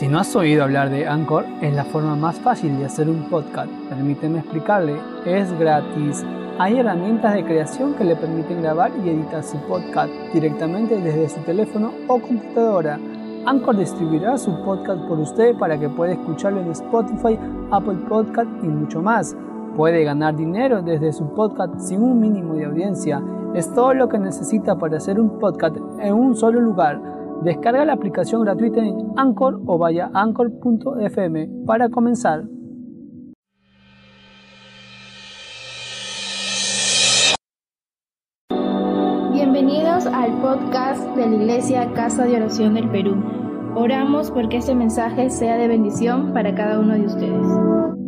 Si no has oído hablar de Anchor, es la forma más fácil de hacer un podcast. Permíteme explicarle, es gratis. Hay herramientas de creación que le permiten grabar y editar su podcast directamente desde su teléfono o computadora. Anchor distribuirá su podcast por usted para que pueda escucharlo en Spotify, Apple Podcast y mucho más. Puede ganar dinero desde su podcast sin un mínimo de audiencia. Es todo lo que necesita para hacer un podcast en un solo lugar Descarga la aplicación gratuita en Anchor o vaya a anchor.fm para comenzar. Bienvenidos al podcast de la Iglesia Casa de Oración del Perú. Oramos porque este mensaje sea de bendición para cada uno de ustedes.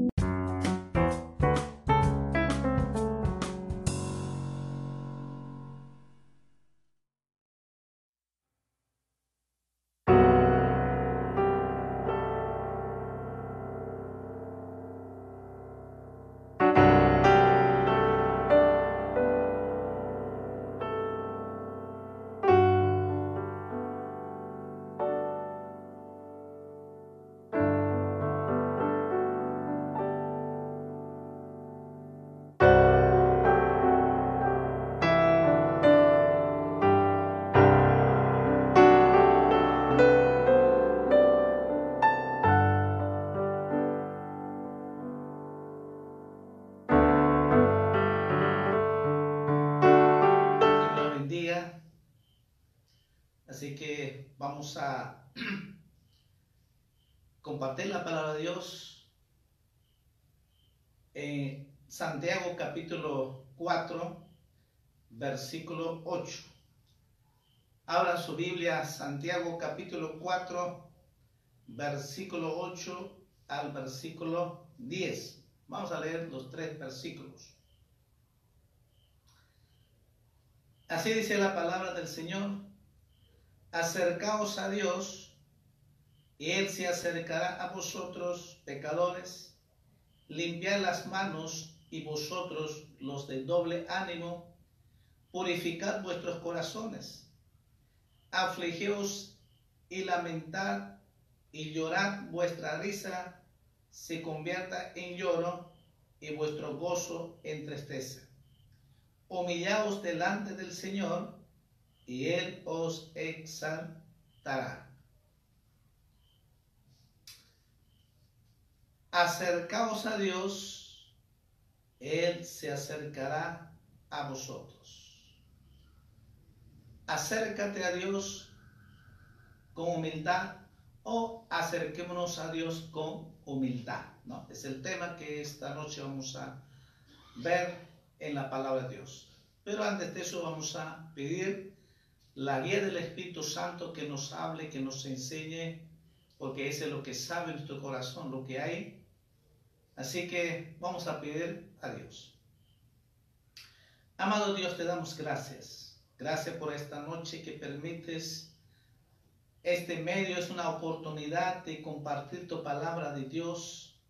A compartir la palabra de Dios en Santiago capítulo 4, versículo 8. Abra su Biblia, Santiago capítulo 4, versículo 8 al versículo 10. Vamos a leer los tres versículos. Así dice la palabra del Señor acercaos a Dios, y Él se acercará a vosotros, pecadores, limpiad las manos, y vosotros, los de doble ánimo, purificad vuestros corazones, afligeos y lamentad, y llorad vuestra risa, se convierta en lloro, y vuestro gozo en tristeza. Humillaos delante del Señor, y Él os exaltará. Acercaos a Dios, Él se acercará a vosotros. Acércate a Dios con humildad o acerquémonos a Dios con humildad. ¿no? Es el tema que esta noche vamos a ver en la palabra de Dios. Pero antes de eso vamos a pedir la guía del Espíritu Santo que nos hable, que nos enseñe, porque ese es lo que sabe nuestro corazón, lo que hay. Así que vamos a pedir a Dios. Amado Dios, te damos gracias. Gracias por esta noche que permites. Este medio es una oportunidad de compartir tu palabra de Dios.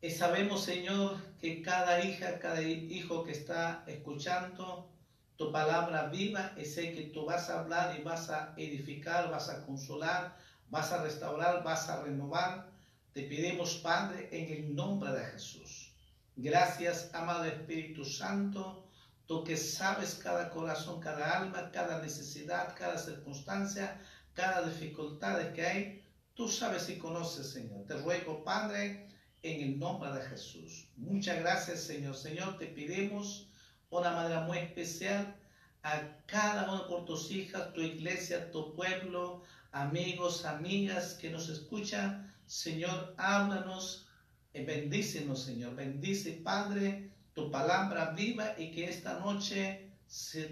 Y sabemos, Señor, que cada hija, cada hijo que está escuchando, tu palabra viva y sé que tú vas a hablar y vas a edificar, vas a consolar, vas a restaurar, vas a renovar. Te pedimos, Padre, en el nombre de Jesús. Gracias, amado Espíritu Santo, tú que sabes cada corazón, cada alma, cada necesidad, cada circunstancia, cada dificultad que hay. Tú sabes y conoces, Señor. Te ruego, Padre, en el nombre de Jesús. Muchas gracias, Señor. Señor, te pedimos una manera muy especial a cada uno por tus hijas, tu iglesia, tu pueblo, amigos, amigas que nos escuchan. Señor, háblanos y bendícenos, Señor. Bendice, Padre, tu palabra viva y que esta noche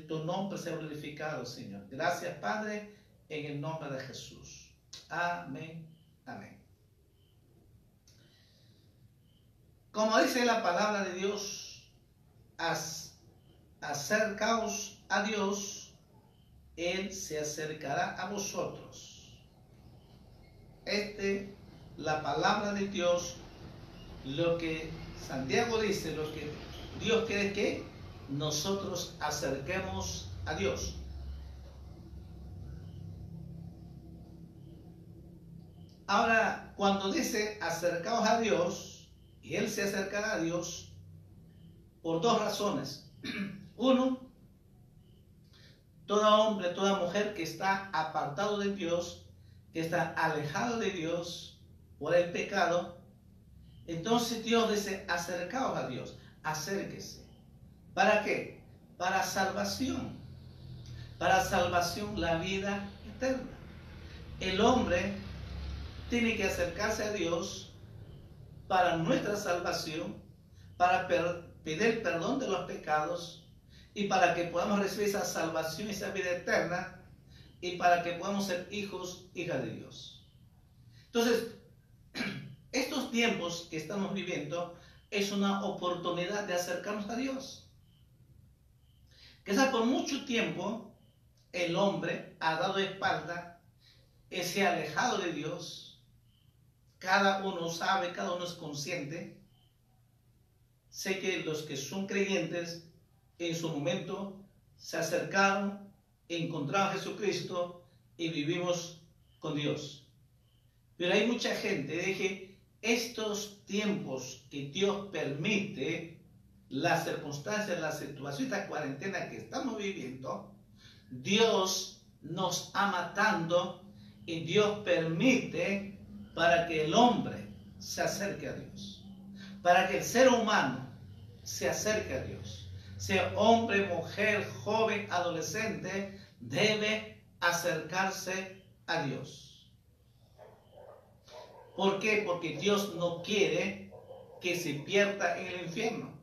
tu nombre sea glorificado, Señor. Gracias, Padre, en el nombre de Jesús. Amén. Amén. Como dice la palabra de Dios, haz acercaos a Dios, Él se acercará a vosotros. Este, la palabra de Dios, lo que Santiago dice, lo que Dios quiere que nosotros acerquemos a Dios. Ahora, cuando dice acercaos a Dios, y Él se acercará a Dios por dos razones. Uno, todo hombre, toda mujer que está apartado de Dios, que está alejado de Dios por el pecado, entonces Dios dice, acercaos a Dios, acérquese. ¿Para qué? Para salvación. Para salvación, la vida eterna. El hombre tiene que acercarse a Dios para nuestra salvación, para pedir perdón de los pecados y para que podamos recibir esa salvación y esa vida eterna y para que podamos ser hijos, hijas de Dios. Entonces, estos tiempos que estamos viviendo es una oportunidad de acercarnos a Dios. Quizás por mucho tiempo el hombre ha dado espalda, se ha alejado de Dios. Cada uno sabe, cada uno es consciente. Sé que los que son creyentes en su momento se acercaron, encontraron a Jesucristo y vivimos con Dios. Pero hay mucha gente de que estos tiempos que Dios permite, las circunstancias, la situación, esta cuarentena que estamos viviendo, Dios nos ama tanto y Dios permite para que el hombre se acerque a Dios, para que el ser humano se acerque a Dios sea hombre, mujer, joven, adolescente, debe acercarse a Dios. ¿Por qué? Porque Dios no quiere que se pierda en el infierno.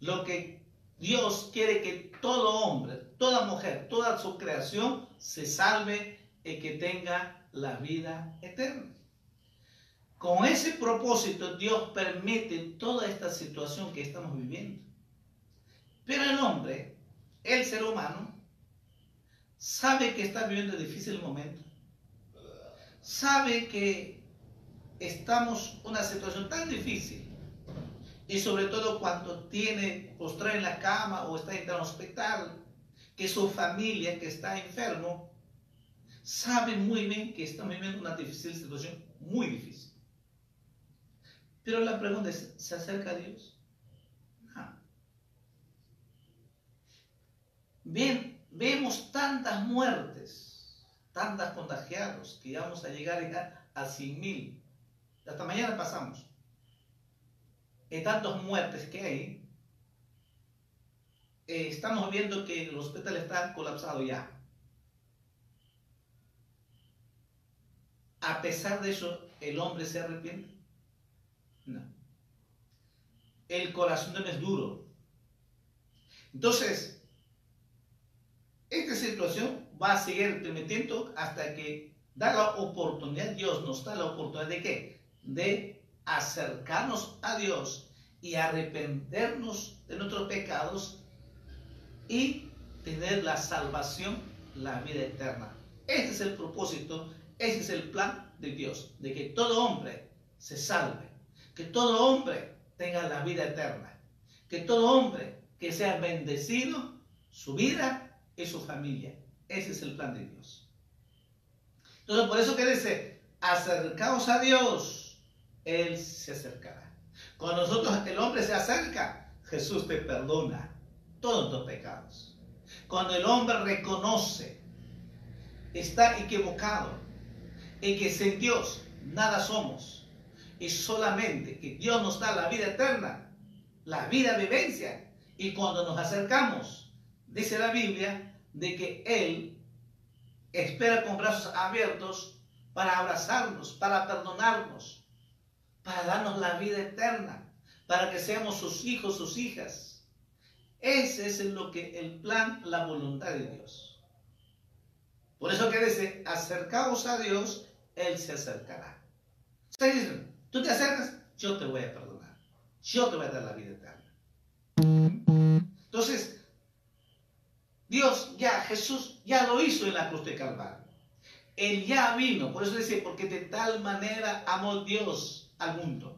Lo que Dios quiere que todo hombre, toda mujer, toda su creación se salve y que tenga la vida eterna. Con ese propósito Dios permite toda esta situación que estamos viviendo. Pero el hombre, el ser humano, sabe que está viviendo un difícil momento. Sabe que estamos en una situación tan difícil. Y sobre todo cuando tiene postrado en la cama o está en el hospital, que su familia que está enfermo, sabe muy bien que está viviendo una difícil situación, muy difícil. Pero la pregunta es, ¿se acerca a Dios? Bien, vemos tantas muertes, tantas contagiados, que vamos a llegar a 100 mil. Hasta mañana pasamos. En tantas muertes que hay, eh, estamos viendo que el hospital está colapsado ya. A pesar de eso, ¿el hombre se arrepiente? No. El corazón no es duro. Entonces, esta situación va a seguir permitiendo hasta que da la oportunidad, Dios nos da la oportunidad de qué? De acercarnos a Dios y arrepentirnos de nuestros pecados y tener la salvación, la vida eterna. Este es el propósito, ese es el plan de Dios, de que todo hombre se salve, que todo hombre tenga la vida eterna, que todo hombre que sea bendecido, su vida es su familia. Ese es el plan de Dios. Entonces, por eso que dice, acercaos a Dios, Él se acercará. Cuando nosotros, el hombre se acerca, Jesús te perdona todos los pecados. Cuando el hombre reconoce, está equivocado, y que sin Dios nada somos, y solamente que Dios nos da la vida eterna, la vida vivencia, y cuando nos acercamos, dice la Biblia, de que Él espera con brazos abiertos para abrazarnos, para perdonarnos, para darnos la vida eterna, para que seamos sus hijos, sus hijas. Ese es lo que el plan, la voluntad de Dios. Por eso que dice, a Dios, Él se acercará. Tú te acercas, yo te voy a perdonar. Yo te voy a dar la vida eterna. Entonces, Dios ya, Jesús ya lo hizo en la cruz de Calvario. Él ya vino, por eso dice, porque de tal manera amó Dios al mundo.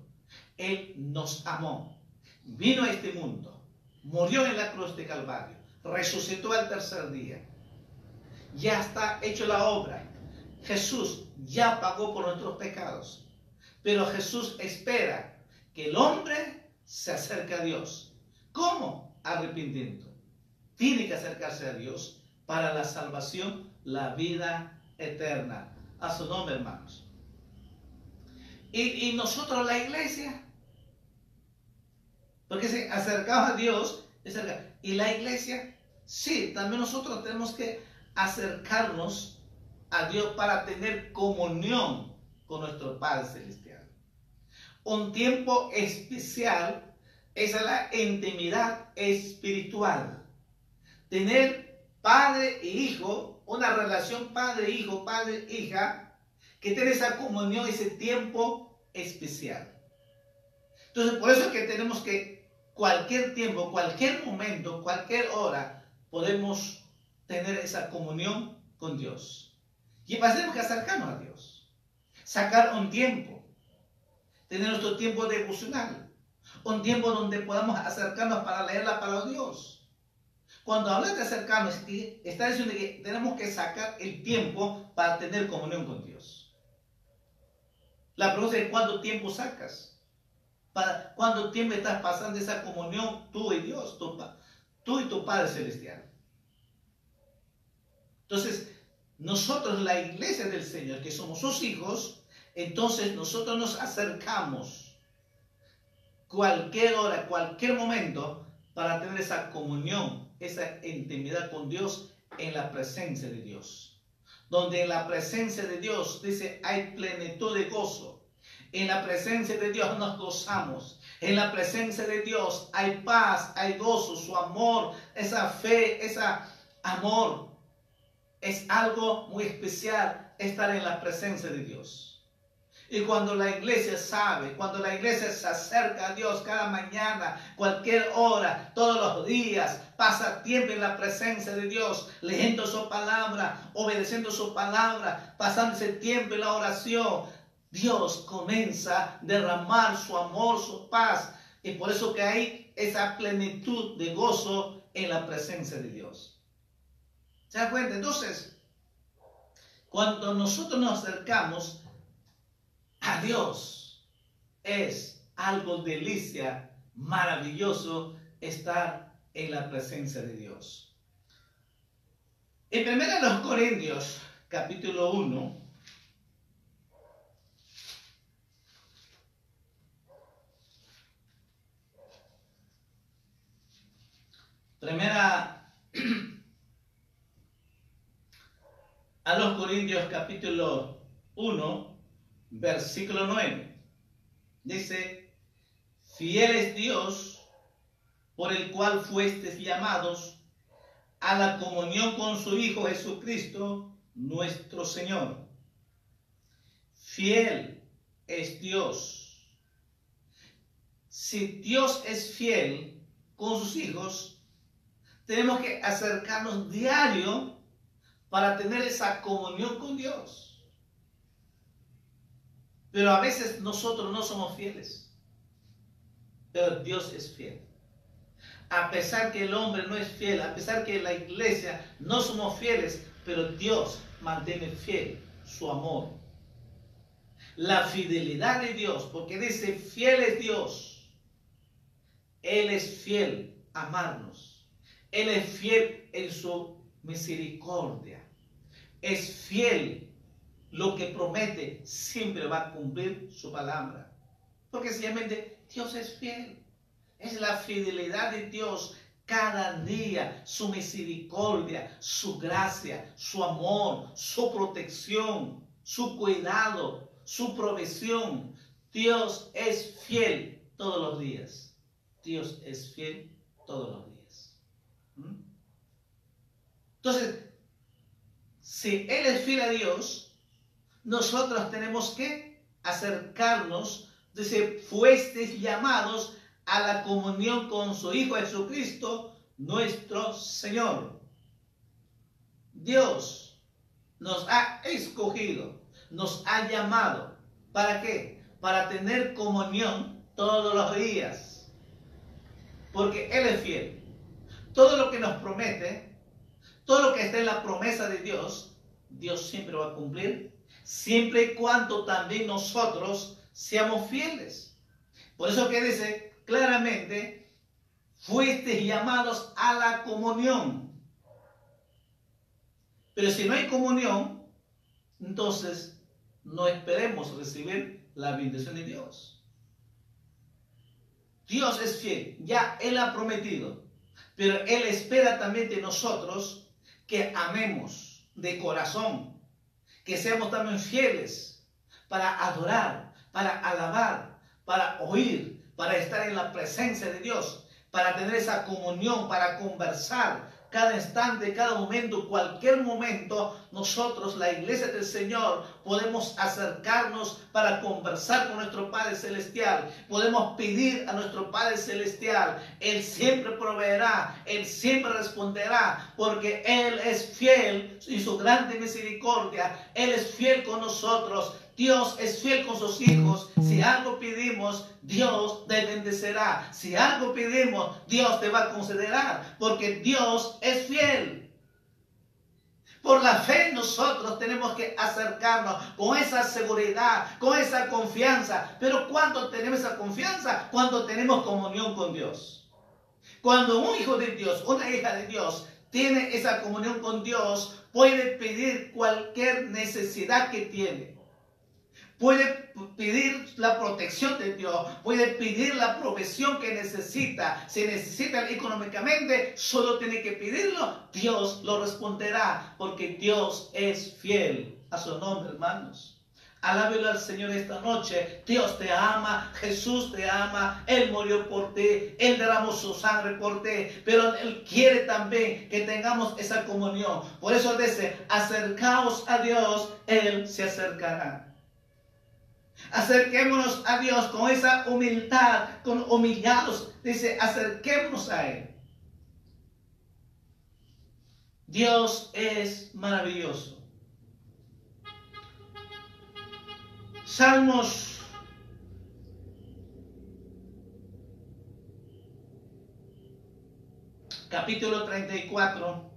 Él nos amó. Vino a este mundo, murió en la cruz de Calvario, resucitó al tercer día. Ya está hecho la obra. Jesús ya pagó por nuestros pecados. Pero Jesús espera que el hombre se acerque a Dios. ¿Cómo? Arrepintiendo. Tiene que acercarse a Dios para la salvación, la vida eterna. A su nombre, hermanos. Y, nosotros, la iglesia, porque se acercaba a Dios, y la iglesia, sí, también nosotros tenemos que acercarnos a Dios para tener comunión con nuestro Padre Celestial. Un tiempo especial es la intimidad espiritual. Tener padre e hijo, una relación padre-hijo, padre-hija, que tiene esa comunión, ese tiempo especial. Entonces, por eso es que tenemos que, cualquier tiempo, cualquier momento, cualquier hora, podemos tener esa comunión con Dios. Y tenemos que acercarnos a Dios. Sacar un tiempo. Tener nuestro tiempo devocional. Un tiempo donde podamos acercarnos para leer la palabra de Dios. Cuando hablas de acercarnos, está diciendo que tenemos que sacar el tiempo para tener comunión con Dios. La pregunta es cuánto tiempo sacas. ¿Para cuánto tiempo estás pasando esa comunión tú y Dios, tú y tu Padre Celestial? Entonces, nosotros, la iglesia del Señor, que somos sus hijos, entonces nosotros nos acercamos cualquier hora, cualquier momento, para tener esa comunión, esa intimidad con Dios en la presencia de Dios. Donde en la presencia de Dios, dice, hay plenitud de gozo. En la presencia de Dios nos gozamos. En la presencia de Dios hay paz, hay gozo, su amor, esa fe, ese amor es algo muy especial estar en la presencia de Dios. Y cuando la iglesia sabe, cuando la iglesia se acerca a Dios cada mañana, cualquier hora, todos los días, pasa tiempo en la presencia de Dios, leyendo su palabra, obedeciendo su palabra, pasando ese tiempo en la oración, Dios comienza a derramar su amor, su paz. Y por eso que hay esa plenitud de gozo en la presencia de Dios. ¿Se da cuenta? Entonces, cuando nosotros nos acercamos a Dios, es algo delicia, maravilloso estar en la presencia de Dios. En 1 Corintios, capítulo 1, primera a los Corintios capítulo 1, versículo 9. Dice, fiel es Dios por el cual fuestes llamados a la comunión con su Hijo Jesucristo, nuestro Señor. Fiel es Dios. Si Dios es fiel con sus hijos, tenemos que acercarnos diario para tener esa comunión con Dios. Pero a veces nosotros no somos fieles. Pero Dios es fiel. A pesar que el hombre no es fiel, a pesar que la iglesia no somos fieles, pero Dios mantiene fiel su amor. La fidelidad de Dios, porque dice, fiel es Dios. Él es fiel amarnos. Él es fiel en su misericordia es fiel, lo que promete siempre va a cumplir su palabra. Porque sencillamente Dios es fiel. Es la fidelidad de Dios cada día, su misericordia, su gracia, su amor, su protección, su cuidado, su provisión. Dios es fiel todos los días. Dios es fiel todos los días. ¿Mm? Entonces, si Él es fiel a Dios, nosotros tenemos que acercarnos, dice, fuestes llamados a la comunión con su Hijo Jesucristo, nuestro Señor. Dios nos ha escogido, nos ha llamado. ¿Para qué? Para tener comunión todos los días. Porque Él es fiel. Todo lo que nos promete, todo lo que está en la promesa de Dios, Dios siempre va a cumplir siempre y cuando también nosotros seamos fieles. Por eso que dice claramente, fuiste llamados a la comunión. Pero si no hay comunión, entonces no esperemos recibir la bendición de Dios. Dios es fiel, ya Él ha prometido, pero Él espera también de nosotros que amemos de corazón, que seamos también fieles para adorar, para alabar, para oír, para estar en la presencia de Dios, para tener esa comunión, para conversar, cada instante, cada momento, cualquier momento, nosotros, la iglesia del Señor, podemos acercarnos para conversar con nuestro Padre Celestial. Podemos pedir a nuestro Padre Celestial. Él siempre proveerá, Él siempre responderá, porque Él es fiel y su grande misericordia. Él es fiel con nosotros. Dios es fiel con sus hijos. Si algo pedimos, Dios te bendecerá. Si algo pedimos, Dios te va a considerar, porque Dios es fiel. Por la fe nosotros tenemos que acercarnos con esa seguridad, con esa confianza. Pero cuando tenemos esa confianza? Cuando tenemos comunión con Dios. Cuando un hijo de Dios, una hija de Dios, tiene esa comunión con Dios, puede pedir cualquier necesidad que tiene puede pedir la protección de Dios, puede pedir la provisión que necesita. Si necesita económicamente, solo tiene que pedirlo. Dios lo responderá, porque Dios es fiel a su nombre, hermanos. Alábelo al Señor esta noche. Dios te ama, Jesús te ama, Él murió por ti, Él derramó su sangre por ti, pero Él quiere también que tengamos esa comunión. Por eso dice, acercaos a Dios, Él se acercará. Acerquémonos a Dios con esa humildad, con humillados. Dice, acerquémonos a Él. Dios es maravilloso. Salmos capítulo 34.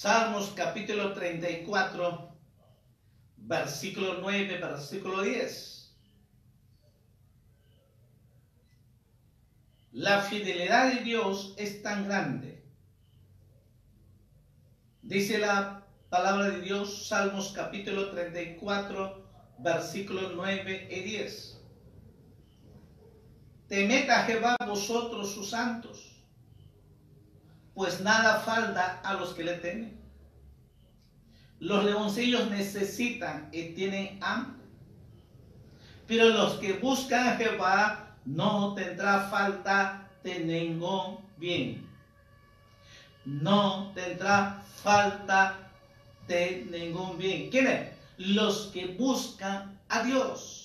Salmos capítulo 34, versículo 9, versículo 10. La fidelidad de Dios es tan grande. Dice la palabra de Dios, Salmos capítulo 34, versículo 9 y 10. Temed a Jehová vosotros sus santos pues nada falta a los que le temen. Los leoncillos necesitan y tienen hambre, pero los que buscan a Jehová no tendrá falta de ningún bien. No tendrá falta de ningún bien. ¿Quiénes? Los que buscan a Dios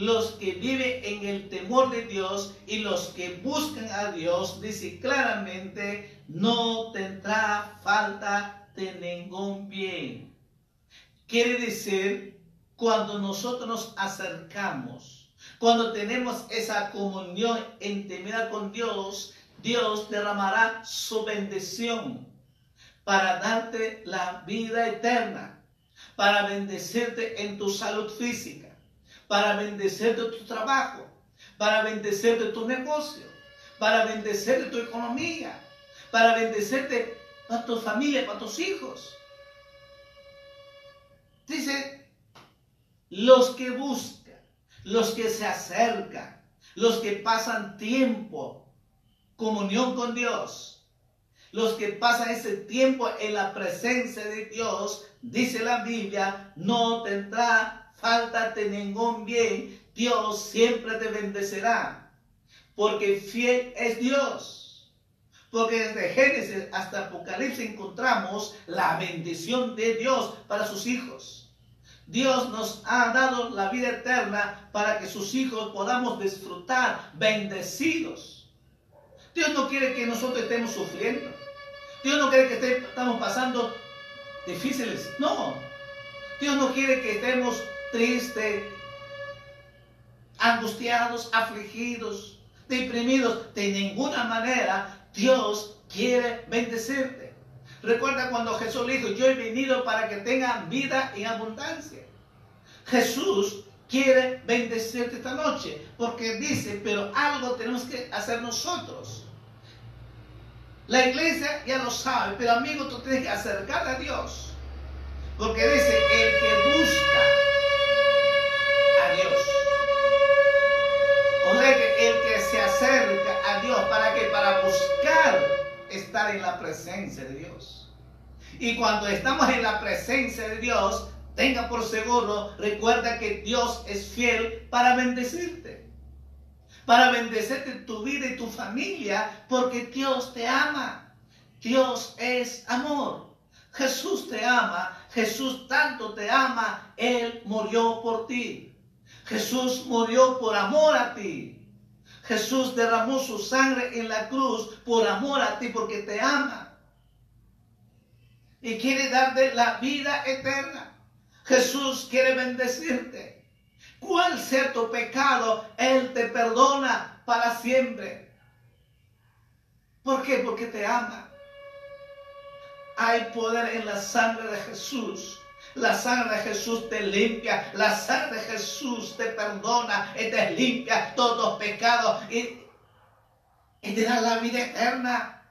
los que viven en el temor de Dios y los que buscan a Dios, dice claramente, no tendrá falta de ningún bien. Quiere decir, cuando nosotros nos acercamos, cuando tenemos esa comunión intimidad con Dios, Dios derramará su bendición para darte la vida eterna, para bendecirte en tu salud física para bendecir de tu trabajo, para bendecir de tu negocio, para bendecir de tu economía, para bendecirte para tu familia, para tus hijos. Dice, los que buscan, los que se acercan, los que pasan tiempo, comunión con Dios, los que pasan ese tiempo en la presencia de Dios, dice la Biblia, no tendrá falta de ningún bien, Dios siempre te bendecerá. Porque fiel es Dios. Porque desde Génesis hasta Apocalipsis encontramos la bendición de Dios para sus hijos. Dios nos ha dado la vida eterna para que sus hijos podamos disfrutar bendecidos. Dios no quiere que nosotros estemos sufriendo. Dios no quiere que estemos pasando difíciles. No. Dios no quiere que estemos tristes, angustiados, afligidos, deprimidos. De ninguna manera Dios quiere bendecirte. Recuerda cuando Jesús dijo, yo he venido para que tengan vida en abundancia. Jesús quiere bendecirte esta noche, porque dice, pero algo tenemos que hacer nosotros. La iglesia ya lo sabe, pero amigo, tú tienes que acercar a Dios. Porque dice, el que busca que el que se acerca a Dios, ¿para qué? Para buscar estar en la presencia de Dios. Y cuando estamos en la presencia de Dios, tenga por seguro, recuerda que Dios es fiel para bendecirte. Para bendecirte tu vida y tu familia, porque Dios te ama. Dios es amor. Jesús te ama. Jesús tanto te ama. Él murió por ti. Jesús murió por amor a ti. Jesús derramó su sangre en la cruz por amor a ti, porque te ama. Y quiere darte la vida eterna. Jesús quiere bendecirte. ¿Cuál sea tu pecado? Él te perdona para siempre. ¿Por qué? Porque te ama. Hay poder en la sangre de Jesús. La sangre de Jesús te limpia, la sangre de Jesús te perdona y te limpia todos los pecados y, te da la vida eterna.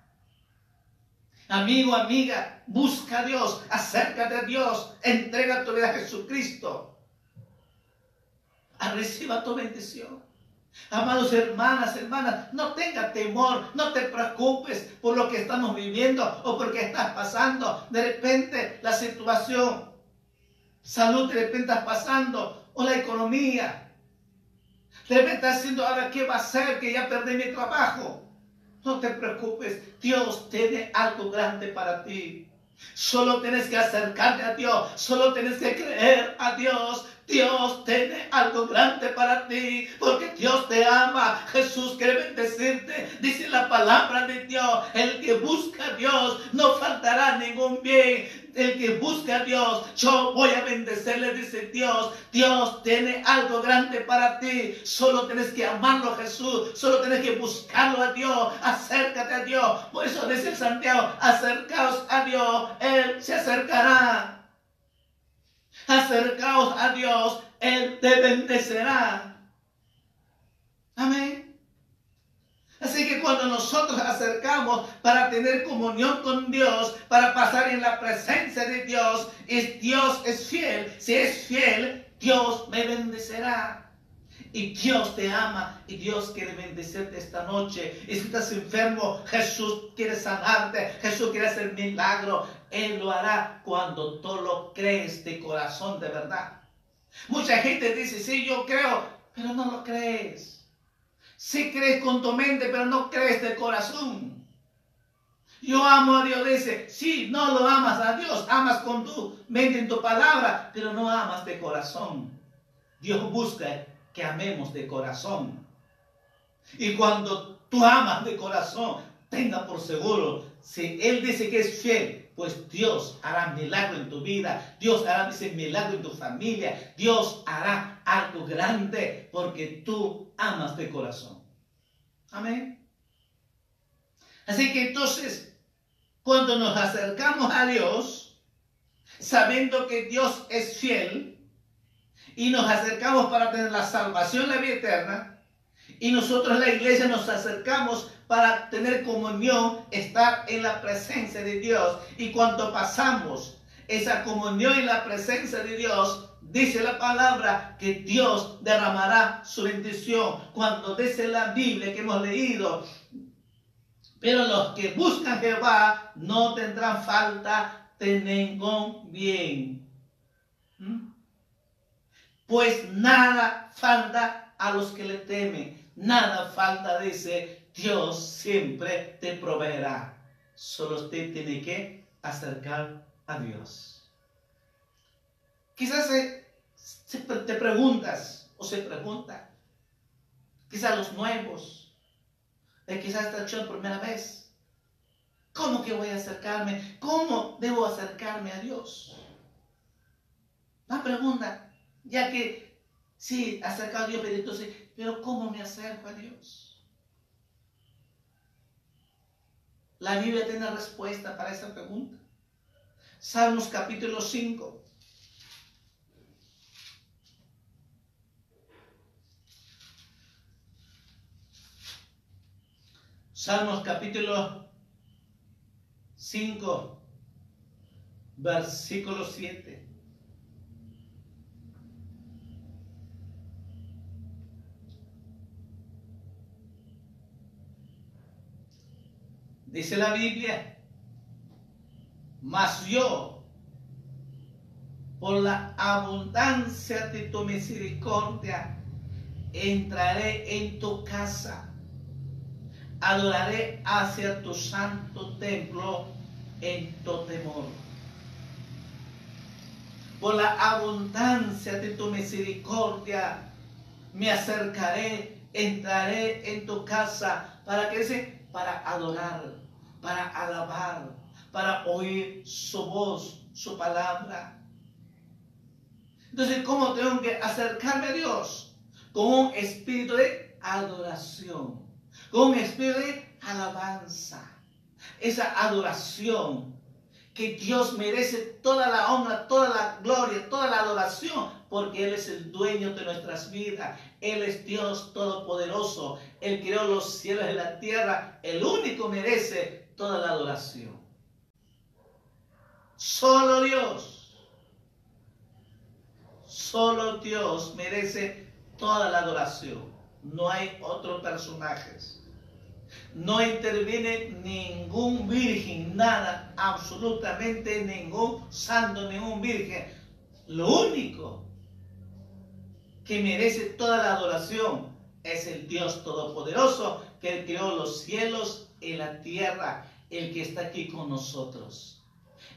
Amigo, amiga, busca a Dios, acércate a Dios, entrega tu vida a Jesucristo. A reciba tu bendición. Amados hermanas, hermanas, no tenga temor, no te preocupes por lo que estamos viviendo o por qué estás pasando. De repente la situación, salud de repente estás pasando o la economía. De repente estás haciendo ahora qué va a ser que ya perdí mi trabajo. No te preocupes, Dios tiene algo grande para ti. Solo tienes que acercarte a Dios, solo tienes que creer a Dios. Dios tiene algo grande para ti, porque Dios te ama. Jesús quiere bendecirte. Dice la palabra de Dios, el que busca a Dios no faltará ningún bien el que busca a Dios, yo voy a bendecirle, dice Dios. Dios tiene algo grande para ti. Solo tienes que amarlo a Jesús. Solo tienes que buscarlo a Dios. Acércate a Dios. Por eso dice Santiago, acercaos a Dios. Él se acercará. Acercaos a Dios. Él te bendecerá. Amén. Así que cuando nosotros acercamos para tener comunión con Dios, para pasar en la presencia de Dios, es Dios es fiel. Si es fiel, Dios me bendecerá. Y Dios te ama y Dios quiere bendecirte esta noche. Y si estás enfermo, Jesús quiere sanarte, Jesús quiere hacer milagro. Él lo hará cuando tú lo crees de corazón de verdad. Mucha gente dice, sí, yo creo, pero no lo crees. Si crees con tu mente, pero no crees de corazón. Yo amo a Dios, dice, sí, no lo amas a Dios, amas con tu mente en tu palabra, pero no amas de corazón. Dios busca que amemos de corazón. Y cuando tú amas de corazón, tenga por seguro, si Él dice que es fiel, pues Dios hará milagro en tu vida, Dios hará milagro en tu familia, Dios hará algo grande porque tú amas de corazón. Amén. Así que entonces, cuando nos acercamos a Dios, sabiendo que Dios es fiel, y nos acercamos para tener la salvación, la vida eterna, y nosotros la iglesia nos acercamos para tener comunión, estar en la presencia de Dios. Y cuando pasamos esa comunión en la presencia de Dios, dice la palabra que Dios derramará su bendición. Cuando dice la Biblia que hemos leído, pero los que buscan Jehová no tendrán falta de ningún bien. ¿Mm? Pues nada falta a los que le temen. Nada falta, dice Dios, siempre te proveerá. Solo usted tiene que acercar a Dios. Quizás te preguntas o se pregunta, quizás los nuevos, quizás está hecho por primera vez, ¿Cómo que voy a acercarme? ¿Cómo debo acercarme a Dios? La pregunta, ya que sí, acercado a Dios, pero entonces, pero ¿cómo me acerco a Dios? La Biblia tiene respuesta para esa pregunta. Salmos capítulo 5. Salmos capítulo 5, versículo 7. Dice la Biblia, mas yo, por la abundancia de tu misericordia, entraré en tu casa, adoraré hacia tu santo templo en tu temor. Por la abundancia de tu misericordia, me acercaré, entraré en tu casa, para se, para adorar, para alabar, para oír su voz, su palabra. Entonces, ¿cómo tengo que acercarme a Dios? Con un espíritu de adoración, con un espíritu de alabanza. Esa adoración que Dios merece toda la honra, toda la gloria, toda la adoración, porque Él es el dueño de nuestras vidas. Él es Dios todopoderoso. Él creó los cielos y la tierra. El único merece toda la adoración. Solo Dios. Solo Dios merece toda la adoración. No hay otros personajes. No interviene ningún virgen, nada, absolutamente ningún santo, ningún virgen. Lo único que merece toda la adoración es el Dios Todopoderoso que creó los cielos y la tierra, el que está aquí con nosotros.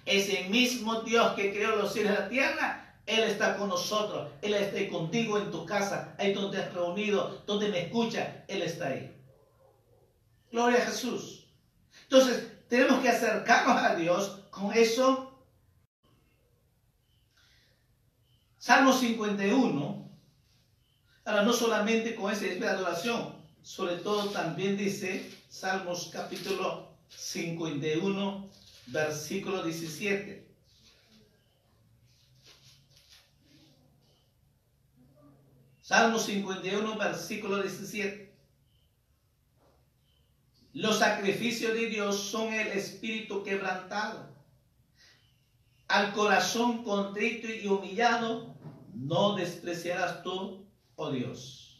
Ese mismo Dios que creó los cielos y la tierra, Él está con nosotros. Él está contigo en tu casa, ahí donde has reunido, donde me escucha, Él está ahí. Gloria a Jesús. Entonces, tenemos que acercarnos a Dios con eso. Salmo 51. Ahora, no solamente con ese de adoración, sobre todo también dice Salmos capítulo 51, versículo 17. Salmo 51, versículo 17. Los sacrificios de Dios son el espíritu quebrantado. Al corazón contrito y humillado, no despreciarás tú, oh Dios.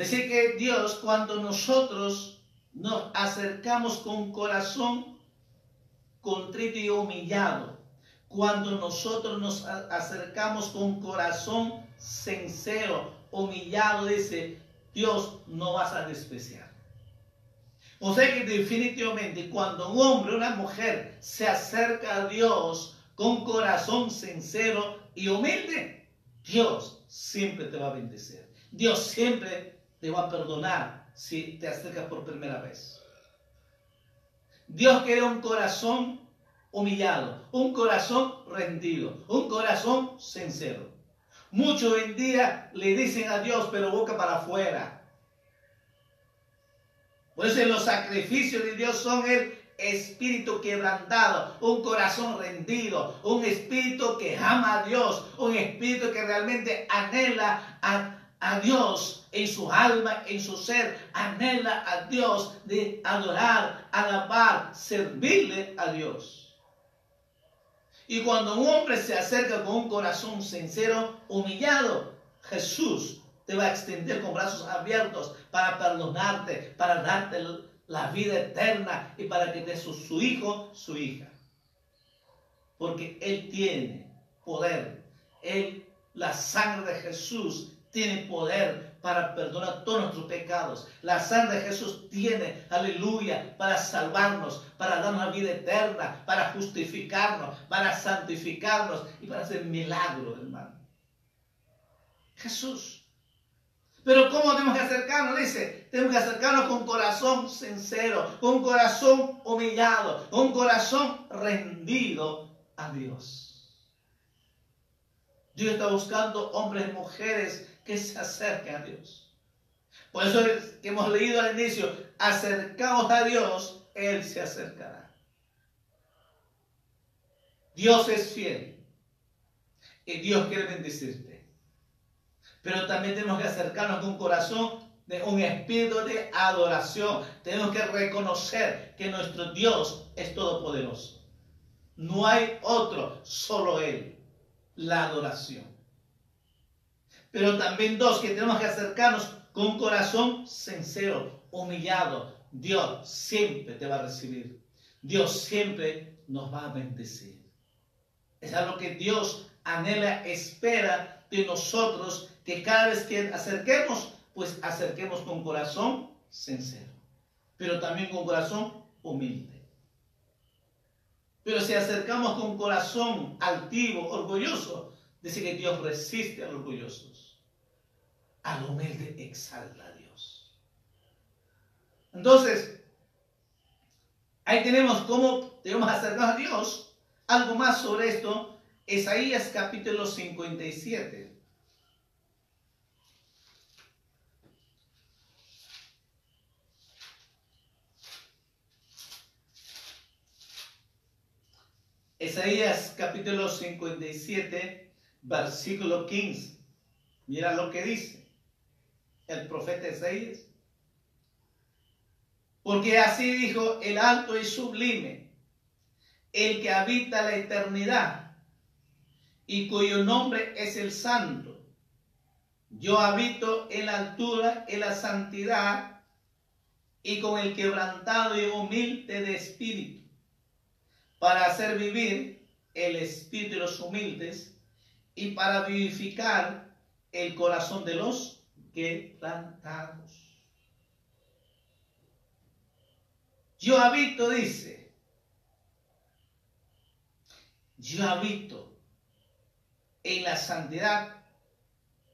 Decir que Dios, cuando nosotros nos acercamos con corazón contrito y humillado, cuando nosotros nos acercamos con corazón sincero, humillado, dice, Dios no vas a despreciar. O sea que definitivamente cuando un hombre una mujer se acerca a Dios con corazón sincero y humilde, Dios siempre te va a bendecir. Dios siempre te va a perdonar si te acercas por primera vez. Dios quiere un corazón humillado, un corazón rendido, un corazón sincero. Muchos en día le dicen a Dios, pero boca para afuera. Por eso los sacrificios de Dios son el espíritu quebrantado, un corazón rendido, un espíritu que ama a Dios, un espíritu que realmente anhela a a Dios en su alma, en su ser, anhela a Dios de adorar, alabar, servirle a Dios. Y cuando un hombre se acerca con un corazón sincero, humillado, Jesús te va a extender con brazos abiertos para perdonarte, para darte la vida eterna y para que te su, su hijo, su hija. Porque Él tiene poder. Él, la sangre de Jesús tiene poder para perdonar todos nuestros pecados. La sangre de Jesús tiene, aleluya, para salvarnos, para darnos la vida eterna, para justificarnos, para santificarnos y para hacer milagros, hermano. Jesús. Pero ¿cómo tenemos que acercarnos? Dice, tenemos que acercarnos con corazón sincero, con corazón humillado, con corazón rendido a Dios. Dios está buscando hombres y mujeres que se acerquen a Dios. Por eso es que hemos leído al inicio, acercaos a Dios, Él se acercará. Dios es fiel y Dios quiere bendecirte. Pero también tenemos que acercarnos con un corazón de un espíritu de adoración. Tenemos que reconocer que nuestro Dios es todopoderoso. No hay otro, solo Él. La adoración. Pero también dos, que tenemos que acercarnos con corazón sincero, humillado. Dios siempre te va a recibir. Dios siempre nos va a bendecir. Es algo que Dios anhela, espera de nosotros que cada vez que acerquemos, pues acerquemos con corazón sincero, pero también con corazón humilde. Pero si acercamos con corazón altivo, orgulloso, dice que Dios resiste a los orgullosos. Al humilde exalta a Dios. Entonces, ahí tenemos cómo debemos acercarnos a Dios. Algo más sobre esto, Isaías capítulo 57. Isaías capítulo 57, versículo 15. Mira lo que dice el profeta Isaías. Porque así dijo el alto y sublime, el que habita la eternidad y cuyo nombre es el santo. Yo habito en la altura, en la santidad y con el quebrantado y humilde de espíritu para hacer vivir el espíritu de los humildes y para vivificar el corazón de los quebrantados. Yo habito, dice, yo habito en la santidad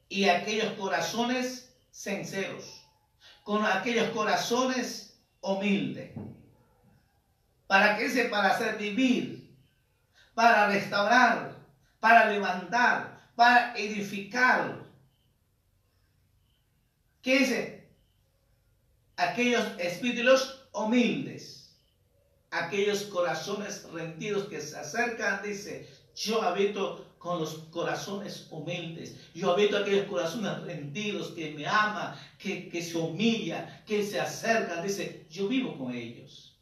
y aquellos corazones sinceros, con aquellos corazones humildes. ¿Para qué dice? Para hacer vivir, para restaurar, para levantar, para edificar. ¿Qué dice? Aquellos espíritus humildes, aquellos corazones rendidos que se acercan, dice, yo habito con los corazones humildes. Yo habito aquellos corazones rendidos que me aman, que, que se humilla, que se acercan. Dice, yo vivo con ellos.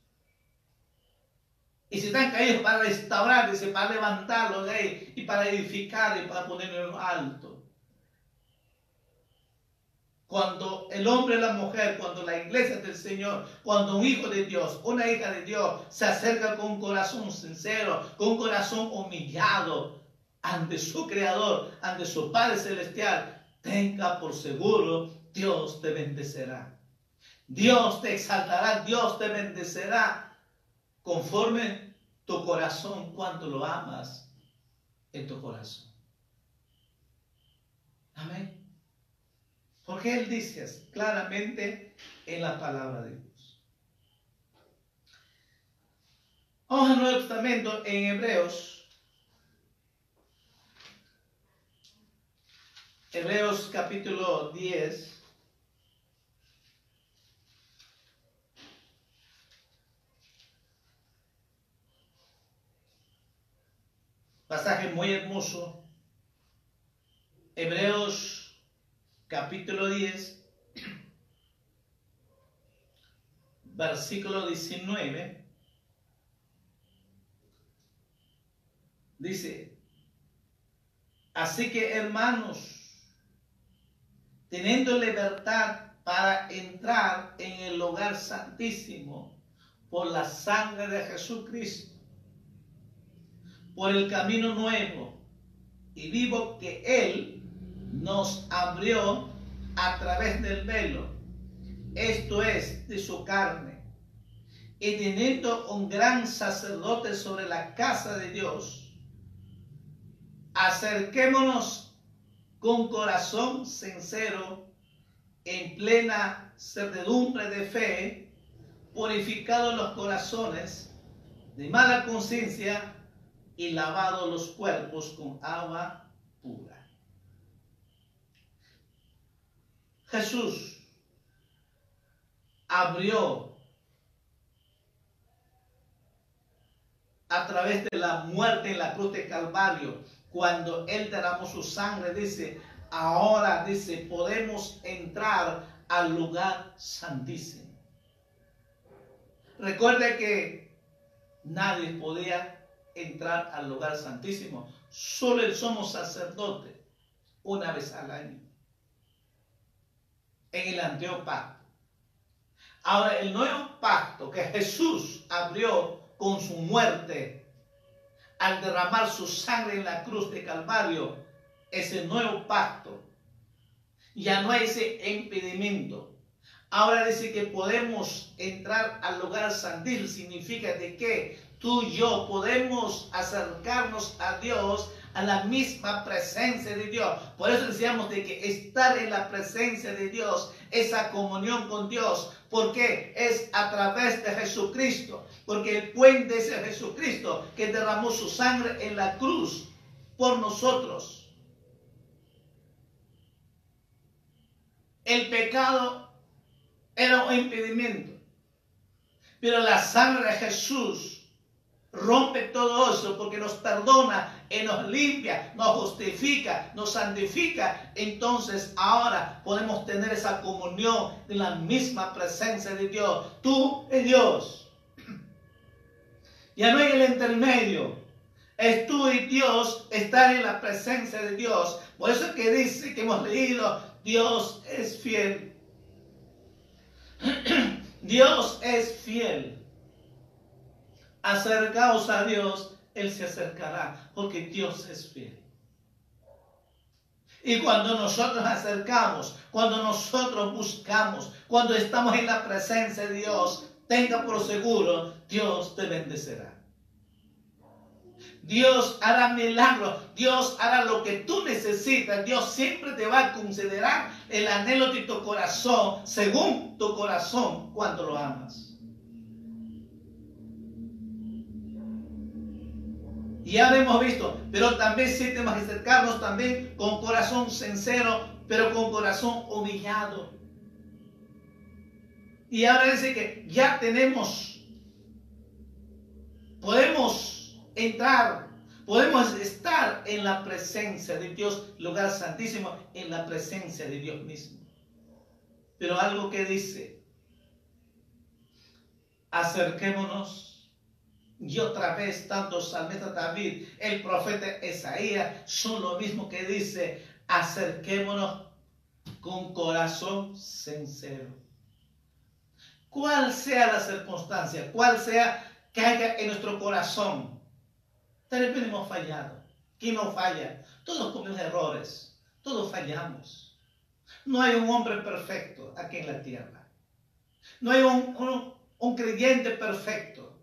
Y si están caídos para restaurar, dice, para levantarlos de ahí y para edificar y para ponerlo alto. Cuando el hombre y la mujer, cuando la iglesia del Señor, cuando un hijo de Dios, una hija de Dios se acerca con un corazón sincero, con un corazón humillado ante su Creador, ante su Padre Celestial, tenga por seguro, Dios te bendecerá. Dios te exaltará, Dios te bendecerá conforme tu corazón, cuánto lo amas en tu corazón. Amén. Porque Él dice claramente en la palabra de Dios. Vamos al Nuevo Testamento en Hebreos. Hebreos capítulo 10. pasaje muy hermoso. Hebreos capítulo 10, versículo 19. Dice, así que hermanos, teniendo libertad para entrar en el hogar santísimo por la sangre de Jesucristo, por el camino nuevo y vivo que Él nos abrió a través del velo, esto es, de su carne, y teniendo un gran sacerdote sobre la casa de Dios, acerquémonos con corazón sincero en plena certidumbre de fe, purificados los corazones de mala conciencia y lavados los cuerpos con agua pura. Jesús abrió a través de la muerte en la cruz de Calvario, cuando Él derramó su sangre, dice, ahora dice, podemos entrar al lugar santísimo. Recuerde que nadie podía entrar al lugar santísimo, solo el somos sacerdote una vez al año en el antiguo pacto. Ahora, el nuevo pacto que Jesús abrió con su muerte al derramar su sangre en la cruz de Calvario, ese nuevo pacto, ya no hay ese impedimento. Ahora dice que podemos entrar al lugar santísimo, significa de que tú y yo podemos acercarnos a Dios a la misma presencia de Dios. Por eso decíamos de que estar en la presencia de Dios, esa comunión con Dios, porque es a través de Jesucristo, porque el puente es Jesucristo que derramó su sangre en la cruz por nosotros. El pecado era un impedimento, pero la sangre de Jesús rompe todo eso porque nos perdona y nos limpia, nos justifica, nos santifica. Entonces ahora podemos tener esa comunión de la misma presencia de Dios. Tú y Dios. Ya no hay el intermedio. Es tú y Dios estar en la presencia de Dios. Por eso es que dice que hemos leído, Dios es fiel. Dios es fiel acercaos a Dios, Él se acercará, porque Dios es fiel. Y cuando nosotros acercamos, cuando nosotros buscamos, cuando estamos en la presencia de Dios, tenga por seguro, Dios te bendecirá. Dios hará milagros, Dios hará lo que tú necesitas, Dios siempre te va a considerar el anhelo de tu corazón, según tu corazón, cuando lo amas. Ya lo hemos visto, pero también sí tenemos que acercarnos también con corazón sincero, pero con corazón humillado. Y ahora dice que ya tenemos, podemos entrar, podemos estar en la presencia de Dios, lugar santísimo, en la presencia de Dios mismo. Pero algo que dice, acerquémonos y otra vez, tanto salmista David, el profeta Isaías, son lo mismo que dice, acerquémonos con corazón sincero. Cuál sea la circunstancia, cuál sea que haya en nuestro corazón, tal vez hemos fallado. ¿Quién no falla? Todos comemos errores, todos fallamos. No hay un hombre perfecto aquí en la tierra. No hay un, un creyente perfecto.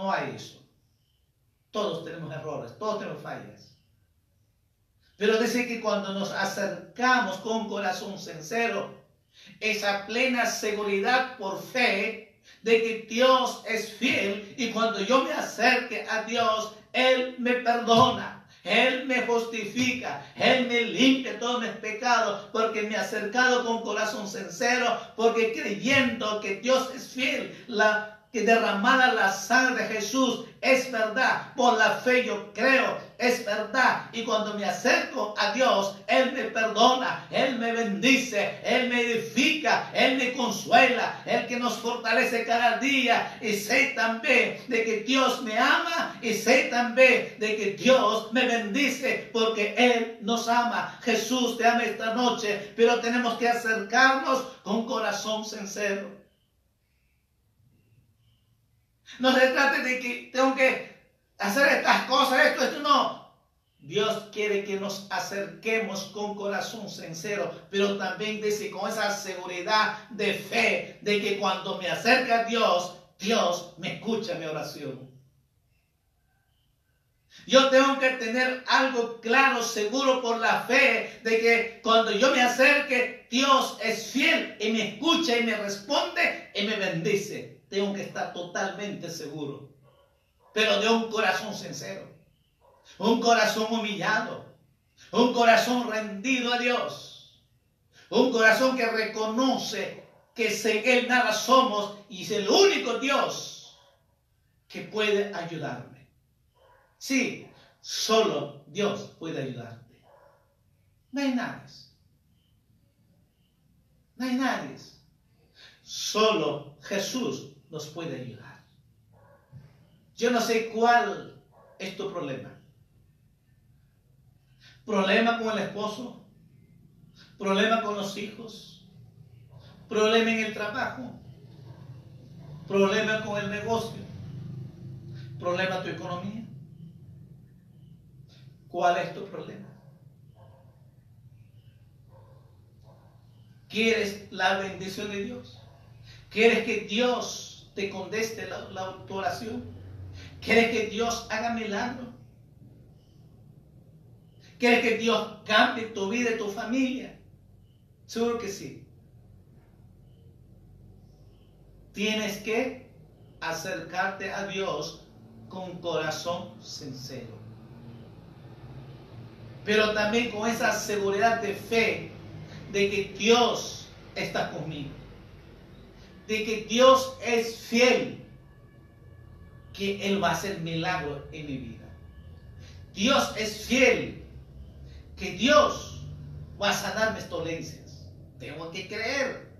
No hay eso. Todos tenemos errores, todos tenemos fallas. Pero dice que cuando nos acercamos con corazón sincero, esa plena seguridad por fe de que Dios es fiel y cuando yo me acerque a Dios, Él me perdona. Él me justifica, Él me limpia todos mis pecados, porque me ha acercado con corazón sincero, porque creyendo que Dios es fiel, la que derramada la sangre de Jesús es verdad. Por la fe yo creo, es verdad. Y cuando me acerco a Dios, Él me perdona, Él me bendice, Él me edifica, Él me consuela, Él que nos fortalece cada día. Y sé también de que Dios me ama y sé también de que Dios me bendice porque Él nos ama. Jesús te ama esta noche, pero tenemos que acercarnos con corazón sincero. No se trate de que tengo que hacer estas cosas, esto, esto, no. Dios quiere que nos acerquemos con corazón sincero, pero también dice con esa seguridad de fe de que cuando me acerca a Dios, Dios me escucha mi oración. Yo tengo que tener algo claro, seguro por la fe, de que cuando yo me acerque, Dios es fiel y me escucha y me responde y me bendice. Tengo que estar totalmente seguro, pero de un corazón sincero, un corazón humillado, un corazón rendido a Dios, un corazón que reconoce que sin Él nada somos y es el único Dios que puede ayudarme. Sí, solo Dios puede ayudarte. No hay nadie. No hay nadie. Solo Jesús nos puede ayudar. Yo no sé cuál es tu problema. Problema con el esposo, problema con los hijos, problema en el trabajo, problema con el negocio, problema tu economía. ¿Cuál es tu problema? ¿Quieres la bendición de Dios? ¿Quieres que Dios te la, la oración? ¿Quieres que Dios haga milagro? ¿Quieres que Dios cambie tu vida y tu familia? Seguro que sí. Tienes que acercarte a Dios con corazón sincero pero también con esa seguridad de fe de que Dios está conmigo, de que Dios es fiel, que Él va a hacer milagro en mi vida. Dios es fiel, que Dios va a sanar mis dolencias. Tengo que creer.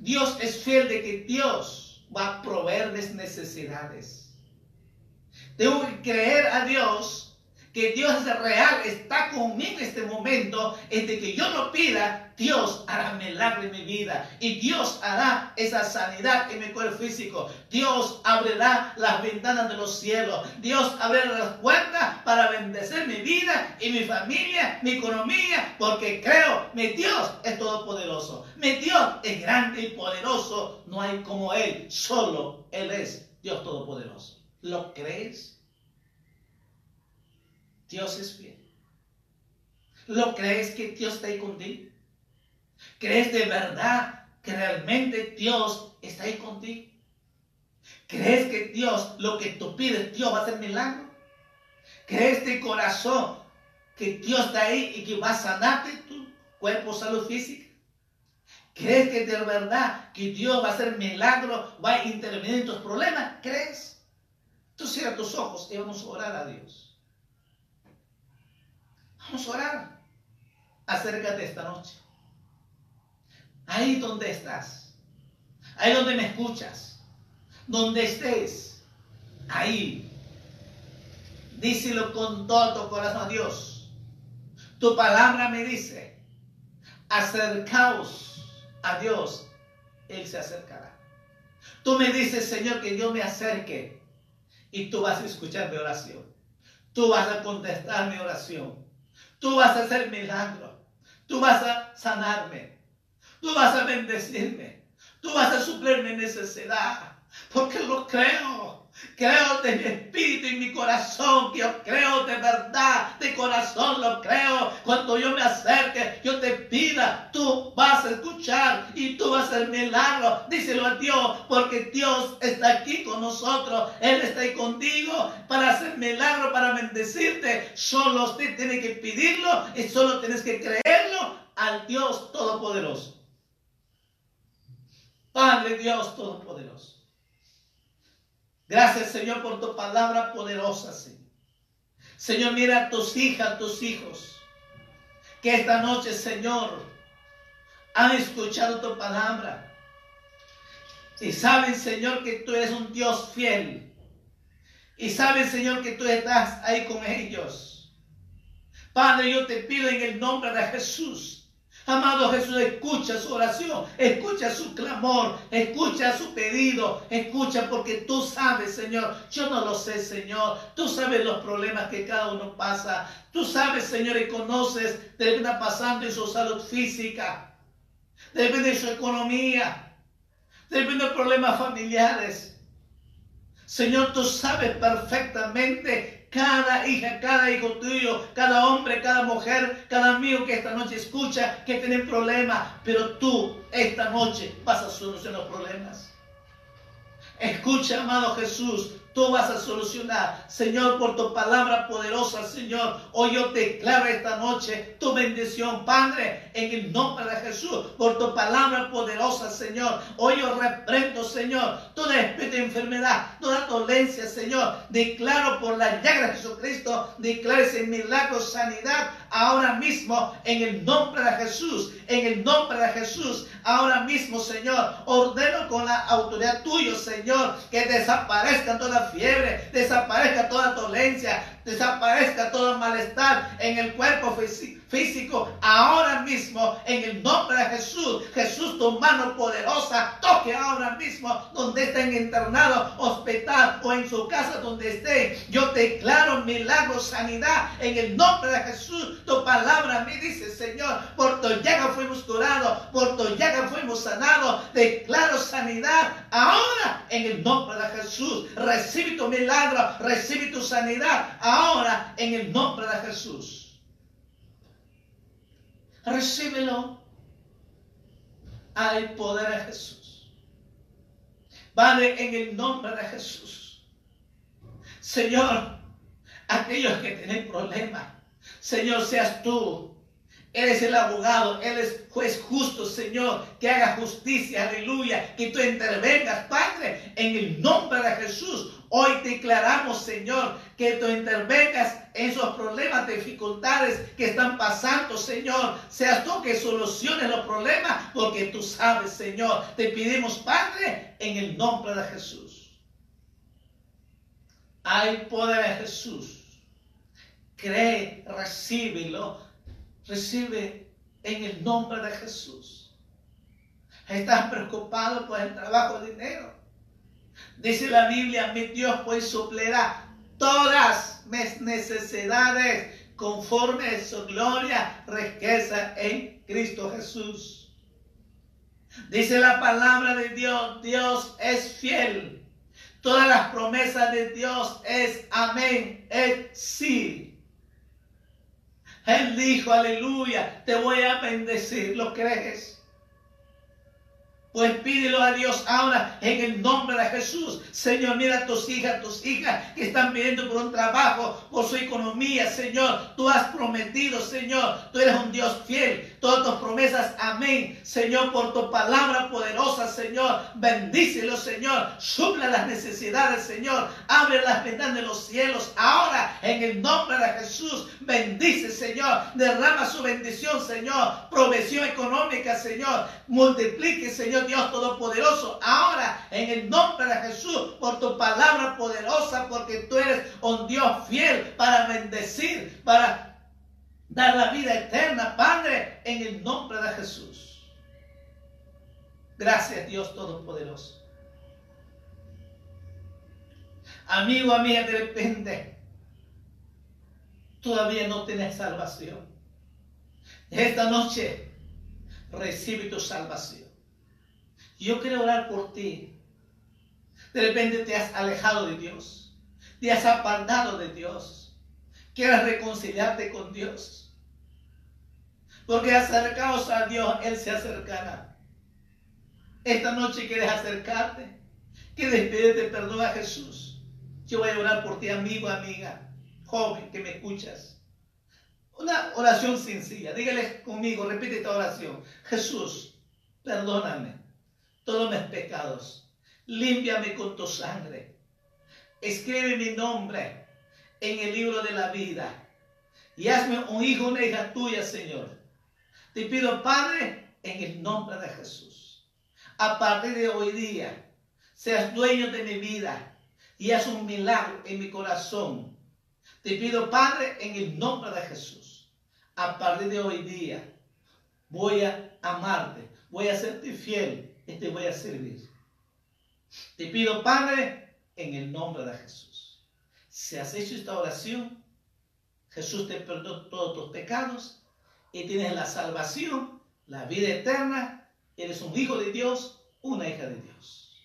Dios es fiel de que Dios va a proveer mis necesidades. Tengo que creer a Dios que Dios es real, está conmigo en este momento, es de que yo lo pida, Dios hará milagro en mi vida y Dios hará esa sanidad en mi cuerpo físico. Dios abrirá las ventanas de los cielos. Dios abrirá las puertas para bendecir mi vida y mi familia, mi economía, porque creo, mi Dios es todopoderoso. Mi Dios es grande y poderoso. No hay como Él, solo Él es Dios todopoderoso. ¿Lo crees? Dios es fiel. ¿Lo crees que Dios está ahí contigo? ¿Crees de verdad que realmente Dios está ahí contigo? ¿Crees que Dios, lo que tú pides, Dios va a hacer milagro? ¿Crees de corazón que Dios está ahí y que va a sanarte tu cuerpo, salud física? ¿Crees que de verdad que Dios va a hacer milagro, va a intervenir en tus problemas? ¿Crees? Tú cierra tus ojos y vamos a orar a Dios. Vamos a orar. Acércate esta noche. Ahí donde estás. Ahí donde me escuchas. Donde estés. Ahí. Díselo con todo corazón a Dios. Tu palabra me dice, acercaos a Dios, Él se acercará. Tú me dices, Señor, que yo me acerque y tú vas a escuchar mi oración. Tú vas a contestar mi oración. Tú vas a hacer milagro. Tú vas a sanarme. Tú vas a bendecirme. Tú vas a suplir mi necesidad. Porque lo creo. Creo de mi espíritu y mi corazón, que yo creo de verdad, de corazón lo creo. Cuando yo me acerque, yo te pida, tú vas a escuchar y tú vas a hacer milagro. Díselo a Dios, porque Dios está aquí con nosotros. Él está ahí contigo para hacer milagro, para bendecirte. Solo usted tiene que pedirlo y solo tienes que creerlo al Dios Todopoderoso. Padre Dios Todopoderoso. Gracias, Señor, por tu palabra poderosa, Señor. Señor, mira a tus hijas, tus hijos, que esta noche, Señor, han escuchado tu palabra. Y saben, Señor, que tú eres un Dios fiel. Y saben, Señor, que tú estás ahí con ellos. Padre, yo te pido en el nombre de Jesús Amado Jesús, escucha su oración, escucha su clamor, escucha su pedido, escucha porque tú sabes, Señor, yo no lo sé, Señor, tú sabes los problemas que cada uno pasa, tú sabes, Señor, y conoces de lo que está pasando en su salud física, depende de su economía, depende de problemas familiares. Señor, tú sabes perfectamente cada hija, cada hijo tuyo, cada hombre, cada mujer, cada amigo que esta noche escucha que tiene problemas, pero tú esta noche vas a solucionar los problemas. Escucha, amado Jesús, tú vas a solucionar. Señor, por tu palabra poderosa, Señor, hoy yo declaro esta noche tu bendición, Padre, en el nombre de Jesús, por tu palabra poderosa, Señor. Hoy yo reprendo, Señor, toda especie de enfermedad, toda dolencia, Señor. Declaro por la llaga de Jesucristo, declaro ese milagro, sanidad, ahora mismo, en el nombre de Jesús, en el nombre de Jesús, ahora mismo, Señor, ordeno con la autoridad tuya, Señor, que desaparezcan todas fiebre, desaparezca toda dolencia, desaparezca todo malestar en el cuerpo físico ahora mismo en el nombre de Jesús. Jesús, tu mano poderosa, toque ahora mismo donde estén internados, hospital o en su casa donde esté. Yo declaro milagro, sanidad en el nombre de Jesús. Tu palabra me dice, Señor, por tu llaga fuimos curados, por tu llaga fuimos sanados. Declaro sanidad ahora en el nombre de Jesús. Recibe tu milagro, recibe tu sanidad ahora en el nombre de Jesús. Recíbelo. Hay poder en Jesús. Padre, en el nombre de Jesús. Señor, aquellos que tienen problemas, Señor, seas tú Eres el abogado, eres juez justo, Señor, que haga justicia, aleluya, que tú intervengas, Padre, en el nombre de Jesús. Hoy declaramos, Señor, que tú intervengas en esos problemas, dificultades que están pasando, Señor. Seas tú que soluciones los problemas, porque tú sabes, Señor. Te pedimos, Padre, en el nombre de Jesús. Hay poder en Jesús. Cree, recíbelo Recibe en el nombre de Jesús. Estás preocupado por el trabajo, dinero. Dice la Biblia, mi Dios pues suplirá todas mis necesidades conforme a su gloria, riqueza en Cristo Jesús. Dice la palabra de Dios, Dios es fiel. Todas las promesas de Dios es amén, es sí. Él dijo, aleluya, te voy a bendecir. ¿Lo crees? Pues pídelo a Dios ahora en el nombre de Jesús. Señor, mira a tus hijas, tus hijas que están pidiendo por un trabajo, por su economía, Señor. Tú has prometido, Señor. Tú eres un Dios fiel. Todas tus promesas, amén. Señor, por tu palabra poderosa, Señor. Bendícelo, Señor. Suple las necesidades, Señor. Abre las ventanas de los cielos. Ahora, en el nombre de Jesús, bendice, Señor. Derrama su bendición, Señor. Provisión económica, Señor. Multiplique, Señor Dios Todopoderoso, ahora en el nombre de Jesús, por tu palabra poderosa, porque tú eres un Dios fiel para bendecir, para dar la vida eterna, Padre, en el nombre de Jesús. Gracias Dios Todopoderoso. Amigo, amiga, de repente todavía no tienes salvación. Esta noche recibe tu salvación. Yo quiero orar por ti. De repente te has alejado de Dios. Te has apartado de Dios. Quieres reconciliarte con Dios. Porque acercaos a Dios, Él se acercará. Esta noche quieres acercarte. Quieres pedirte perdón a Jesús. Yo voy a orar por ti, amigo, amiga, joven que me escuchas. Una oración sencilla. Dígale conmigo, repite esta oración. Jesús, perdóname todos mis pecados. Límpiame con tu sangre. Escribe mi nombre en el libro de la vida. Y hazme un hijo, una hija tuya, Señor. Te pido, Padre, en el nombre de Jesús. A partir de hoy día, seas dueño de mi vida y haz un milagro en mi corazón. Te pido, Padre, en el nombre de Jesús. A partir de hoy día, voy a amarte, voy a serte fiel y te voy a servir. Te pido, Padre, en el nombre de Jesús. Si has hecho esta oración, Jesús te perdonó todos tus pecados y tienes la salvación, la vida eterna. Eres un hijo de Dios, una hija de Dios.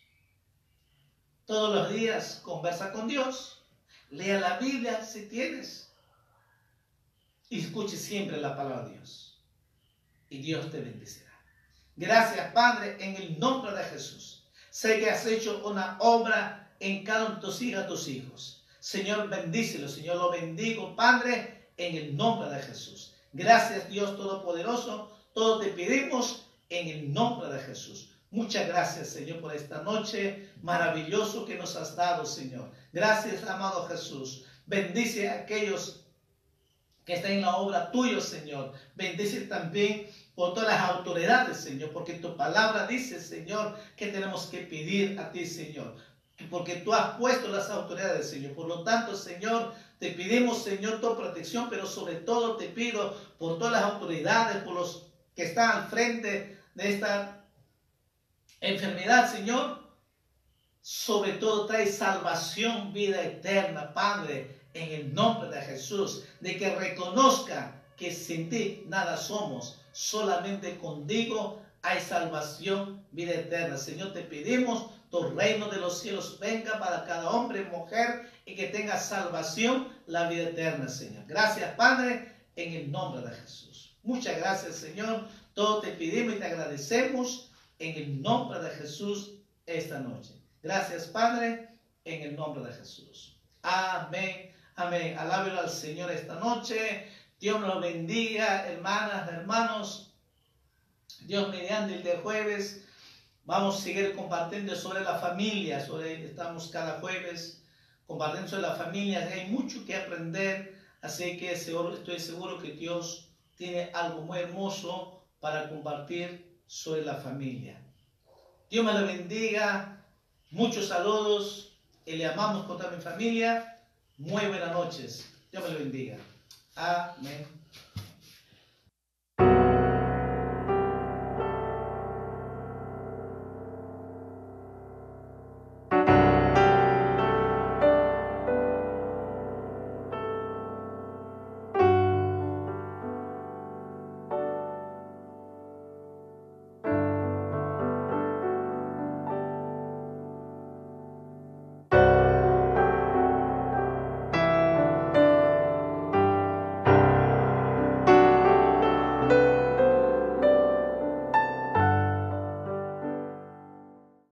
Todos los días conversa con Dios. Lea la Biblia si tienes. Y escuche siempre la palabra de Dios. Y Dios te bendecirá. Gracias, Padre, en el nombre de Jesús. Sé que has hecho una obra en cada uno de tus tus hijos. Señor, bendícelo. Señor, lo bendigo, Padre, en el nombre de Jesús. Gracias, Dios Todopoderoso. Todo te pedimos en el nombre de Jesús. Muchas gracias, Señor, por esta noche maravilloso que nos has dado, Señor. Gracias, amado Jesús. Bendice a aquellos que están en la obra tuya, Señor. Bendice también por todas las autoridades, Señor, porque tu palabra dice, Señor, que tenemos que pedir a ti, Señor. Porque tú has puesto las autoridades, Señor. Por lo tanto, Señor, te pedimos, Señor, tu protección, pero sobre todo te pido por todas las autoridades, por los que están al frente de esta enfermedad, Señor. Sobre todo trae salvación, vida eterna, Padre, en el nombre de Jesús. De que reconozca que sin ti nada somos, solamente contigo hay salvación, vida eterna. Señor, te pedimos, tu reino de los cielos venga para cada hombre y mujer y que tenga salvación, la vida eterna, Señor. Gracias, Padre, en el nombre de Jesús. Muchas gracias, Señor. Todo te pedimos y te agradecemos en el nombre de Jesús esta noche. Gracias, Padre, en el nombre de Jesús. Amén. Amén. Alábelo al Señor esta noche. Dios nos bendiga, hermanas, hermanos. Dios mediante el de jueves. Vamos a seguir compartiendo sobre la familia. Sobre, estamos cada jueves compartiendo sobre la familia. Hay mucho que aprender. Así que estoy seguro que Dios tiene algo muy hermoso para compartir sobre la familia. Dios me lo bendiga. Muchos saludos. Y le amamos con toda mi familia. Muy buenas noches. Dios me lo bendiga. Amén.